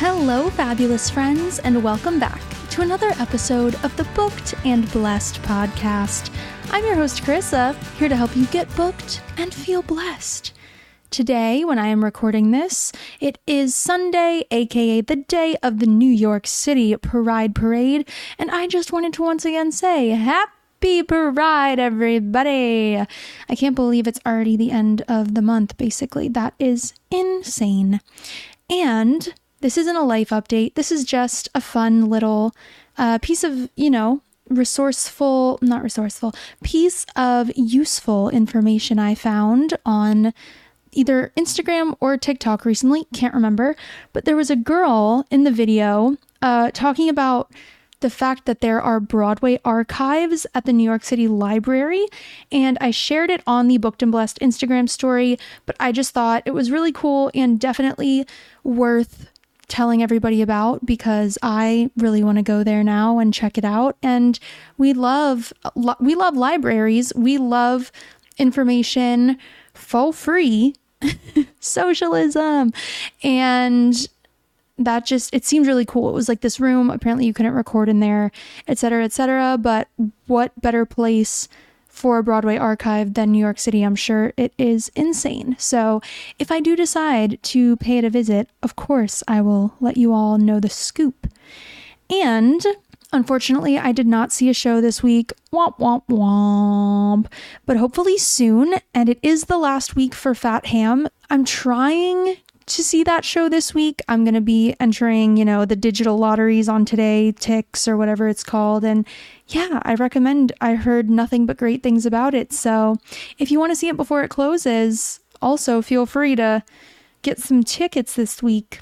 Hello, fabulous friends, and welcome back to another episode of the Booked and Blessed podcast. I'm your host, Karissa, here to help you get booked and feel blessed. Today, when I am recording this, it is Sunday, aka the day of the New York City Pride Parade, and I just wanted to once again say Happy Pride, everybody! I can't believe it's already the end of the month, basically. That is insane. And this isn't a life update. This is just a fun little uh, piece of, you know, resourceful, not resourceful, piece of useful information I found on either Instagram or TikTok recently. Can't remember. But there was a girl in the video uh, talking about the fact that there are Broadway archives at the New York City Library. And I shared it on the Booked and Blessed Instagram story, but I just thought it was really cool and definitely worth telling everybody about because I really want to go there now and check it out. And we love we love libraries. We love information for free. Socialism. And that just it seemed really cool. It was like this room, apparently you couldn't record in there, etc., etc., but what better place for a Broadway archive than New York City. I'm sure it is insane. So, if I do decide to pay it a visit, of course, I will let you all know the scoop. And unfortunately, I did not see a show this week. Womp womp womp. But hopefully soon, and it is the last week for Fat Ham. I'm trying to see that show this week. I'm going to be entering, you know, the digital lotteries on TodayTix or whatever it's called. And yeah, I recommend. I heard nothing but great things about it. So if you want to see it before it closes, also feel free to get some tickets this week.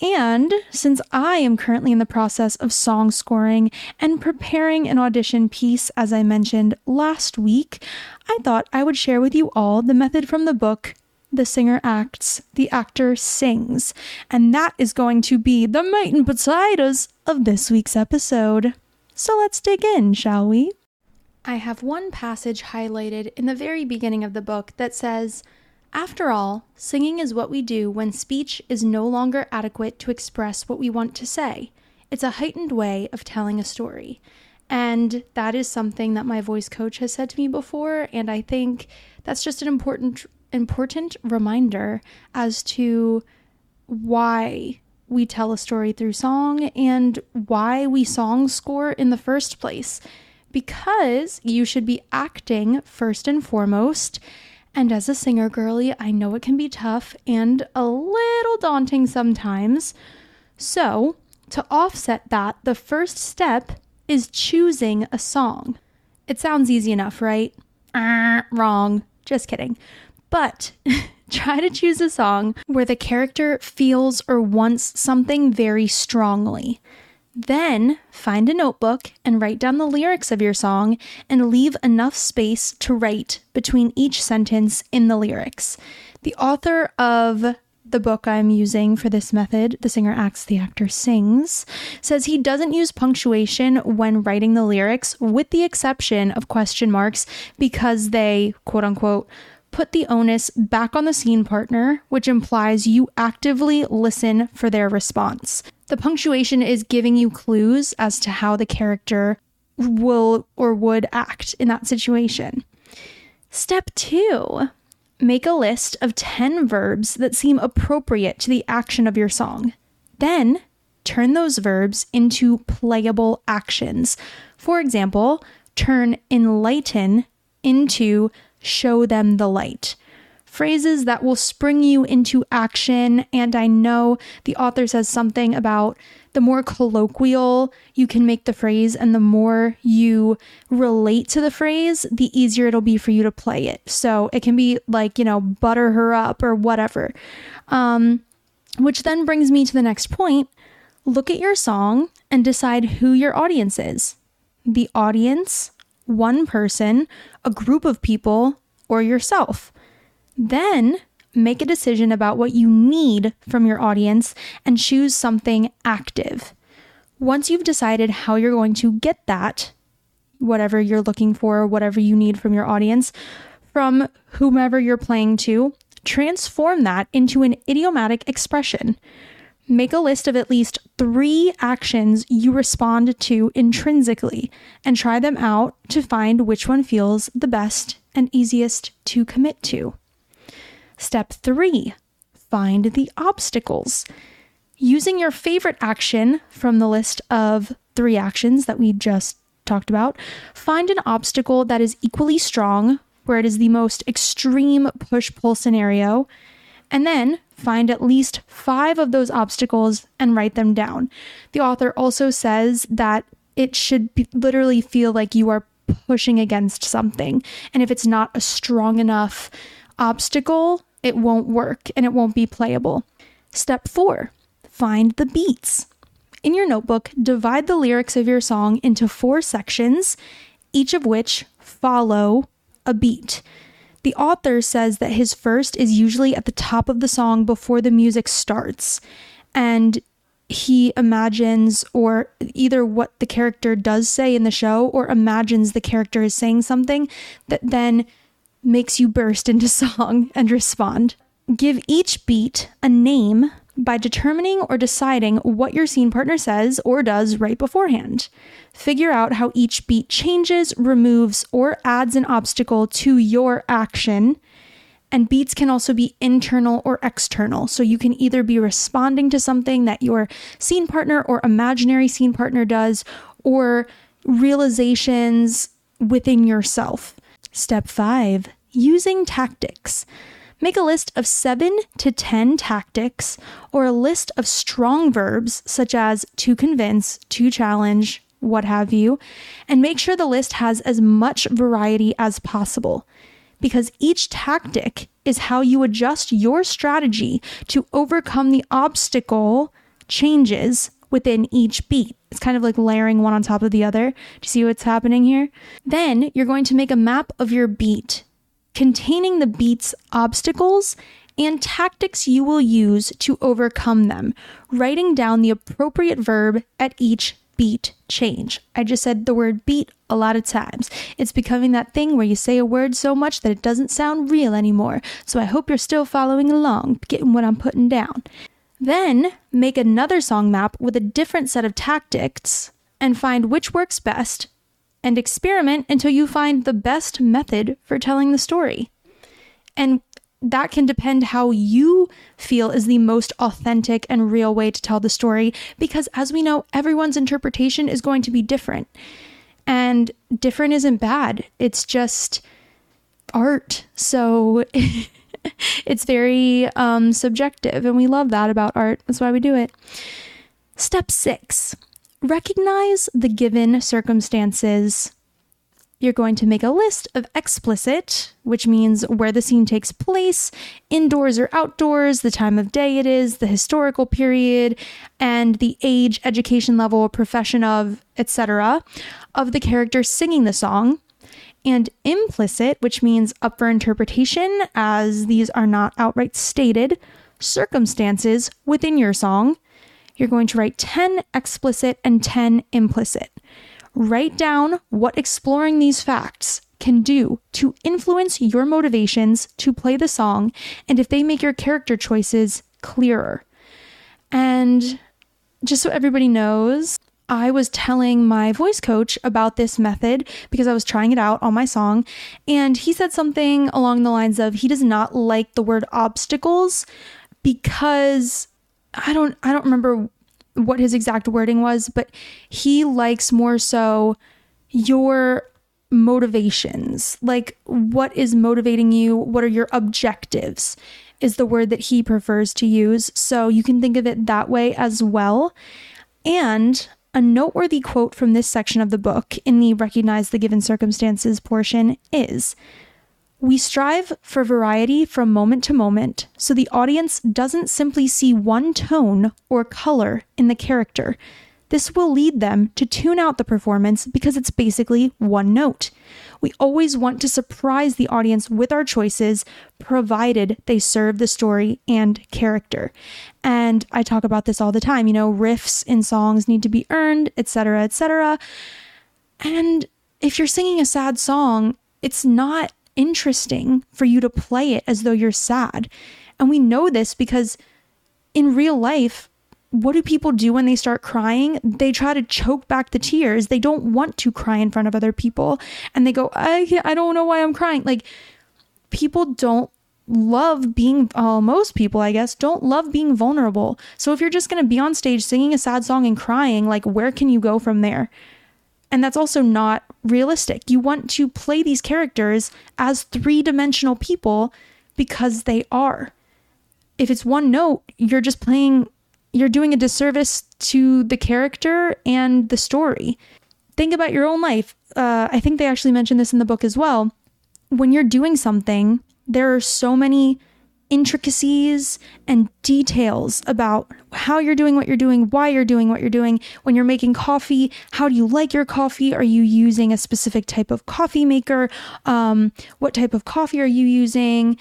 And since I am currently in the process of song scoring and preparing an audition piece, as I mentioned last week, I thought I would share with you all the method from the book the singer acts, the actor sings. And that is going to be the meat and potatoes of this week's episode. So let's dig in, shall we? I have one passage highlighted in the very beginning of the book that says, After all, singing is what we do when speech is no longer adequate to express what we want to say. It's a heightened way of telling a story. And that is something that my voice coach has said to me before. And I think that's just an important important reminder as to why we tell a story through song and why we song score in the first place. Because you should be acting first and foremost. And as a singer girly, I know it can be tough and a little daunting sometimes. So, to offset that, the first step is choosing a song. It sounds easy enough, right? Uh, wrong. Just kidding. But try to choose a song where the character feels or wants something very strongly. Then find a notebook and write down the lyrics of your song and leave enough space to write between each sentence in the lyrics. The author of the book I'm using for this method, The Singer Acts, the Actor Sings, says he doesn't use punctuation when writing the lyrics, with the exception of question marks, because they, quote unquote, put the onus back on the scene partner, which implies you actively listen for their response. The punctuation is giving you clues as to how the character will or would act in that situation. Step two make a list of 10 verbs that seem appropriate to the action of your song. Then turn those verbs into playable actions. For example, turn enlighten into show them the light. Phrases that will spring you into action. And I know the author says something about the more colloquial you can make the phrase and the more you relate to the phrase, the easier it'll be for you to play it. So it can be like, you know, butter her up or whatever. Um, which then brings me to the next point. Look at your song and decide who your audience is. The audience one person, a group of people, or yourself. Then make a decision about what you need from your audience and choose something active. Once you've decided how you're going to get that, whatever you're looking for, whatever you need from your audience, from whomever you're playing to, transform that into an idiomatic expression. Make a list of at least three actions you respond to intrinsically and try them out to find which one feels the best and easiest to commit to. Step three find the obstacles. Using your favorite action from the list of three actions that we just talked about, find an obstacle that is equally strong, where it is the most extreme push pull scenario, and then find at least five of those obstacles and write them down. The author also says that it should be, literally feel like you are pushing against something. And if it's not a strong enough obstacle, it won't work and it won't be playable. Step four find the beats. In your notebook, divide the lyrics of your song into four sections, each of which follow a beat. The author says that his first is usually at the top of the song before the music starts. And he imagines, or either what the character does say in the show, or imagines the character is saying something that then makes you burst into song and respond. Give each beat a name by determining or deciding what your scene partner says or does right beforehand. Figure out how each beat changes, removes, or adds an obstacle to your action. And beats can also be internal or external. So you can either be responding to something that your scene partner or imaginary scene partner does, or realizations within yourself. Step five, using tactics. Make a list of seven to 10 tactics or a list of strong verbs such as to convince, to challenge, what have you, and make sure the list has as much variety as possible. Because each tactic is how you adjust your strategy to overcome the obstacle changes within each beat. It's kind of like layering one on top of the other. Do you see what's happening here? Then you're going to make a map of your beat containing the beat's obstacles and tactics you will use to overcome them, writing down the appropriate verb at each beat change. I just said the word beat a lot of times. It's becoming that thing where you say a word so much that it doesn't sound real anymore. So I hope you're still following along, getting what I'm putting down. Then make another song map with a different set of tactics and find which works best and experiment until you find the best method for telling the story. And that can depend how you feel is the most authentic and real way to tell the story because as we know everyone's interpretation is going to be different. And different isn't bad. It's just art. So it's very um, subjective, and we love that about art. That's why we do it. Step six recognize the given circumstances. You're going to make a list of explicit, which means where the scene takes place, indoors or outdoors, the time of day it is, the historical period, and the age, education level, profession of, etc., of the character singing the song. And implicit, which means up for interpretation, as these are not outright stated, circumstances within your song you're going to write 10 explicit and 10 implicit. Write down what exploring these facts can do to influence your motivations to play the song and if they make your character choices clearer. And just so everybody knows, I was telling my voice coach about this method because I was trying it out on my song, and he said something along the lines of he does not like the word obstacles because I don't I don't remember what his exact wording was, but he likes more so your motivations. Like what is motivating you? What are your objectives? Is the word that he prefers to use. So you can think of it that way as well. And a noteworthy quote from this section of the book in the recognize the given circumstances portion is we strive for variety from moment to moment so the audience doesn't simply see one tone or color in the character. This will lead them to tune out the performance because it's basically one note. We always want to surprise the audience with our choices, provided they serve the story and character. And I talk about this all the time. You know, riffs in songs need to be earned, etc., etc. And if you're singing a sad song, it's not interesting for you to play it as though you're sad. And we know this because in real life, what do people do when they start crying? They try to choke back the tears. They don't want to cry in front of other people. And they go, I, I don't know why I'm crying. Like, people don't love being, uh, most people, I guess, don't love being vulnerable. So if you're just going to be on stage singing a sad song and crying, like, where can you go from there? And that's also not realistic. You want to play these characters as three dimensional people because they are. If it's one note, you're just playing you're doing a disservice to the character and the story. Think about your own life. Uh, I think they actually mentioned this in the book as well. When you're doing something, there are so many intricacies and details about how you're doing what you're doing, why you're doing what you're doing. When you're making coffee, how do you like your coffee? Are you using a specific type of coffee maker? Um, what type of coffee are you using?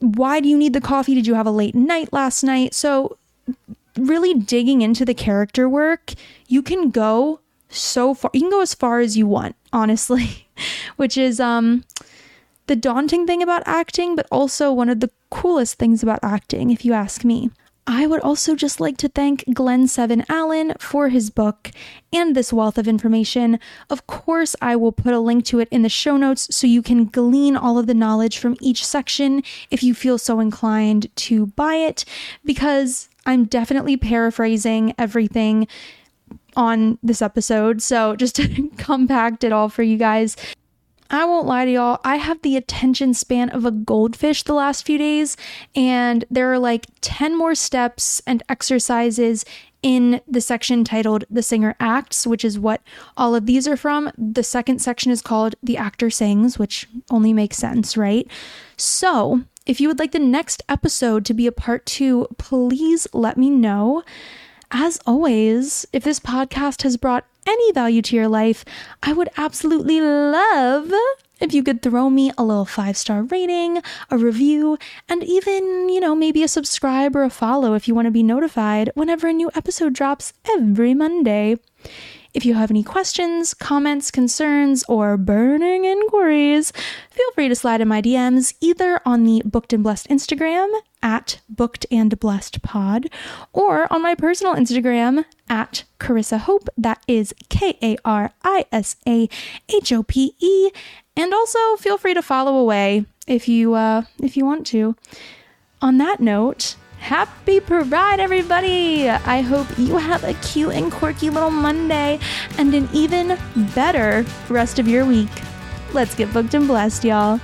Why do you need the coffee? Did you have a late night last night? So, really digging into the character work, you can go so far. You can go as far as you want, honestly, which is um the daunting thing about acting, but also one of the coolest things about acting, if you ask me. I would also just like to thank Glenn Seven Allen for his book and this wealth of information. Of course, I will put a link to it in the show notes so you can glean all of the knowledge from each section if you feel so inclined to buy it, because I'm definitely paraphrasing everything on this episode. So just to compact it all for you guys. I won't lie to y'all, I have the attention span of a goldfish the last few days, and there are like 10 more steps and exercises in the section titled The Singer Acts, which is what all of these are from. The second section is called The Actor Sings, which only makes sense, right? So, if you would like the next episode to be a part two, please let me know. As always, if this podcast has brought any value to your life, I would absolutely love if you could throw me a little five star rating, a review, and even, you know, maybe a subscribe or a follow if you want to be notified whenever a new episode drops every Monday. If you have any questions, comments, concerns, or burning inquiries, feel free to slide in my DMs either on the Booked and Blessed Instagram at Booked and Blessed Pod or on my personal Instagram at Karissa Hope. That is K A R I S A H O P E. And also feel free to follow away if you uh, if you want to. On that note, Happy Pride, everybody! I hope you have a cute and quirky little Monday and an even better rest of your week. Let's get booked and blessed, y'all.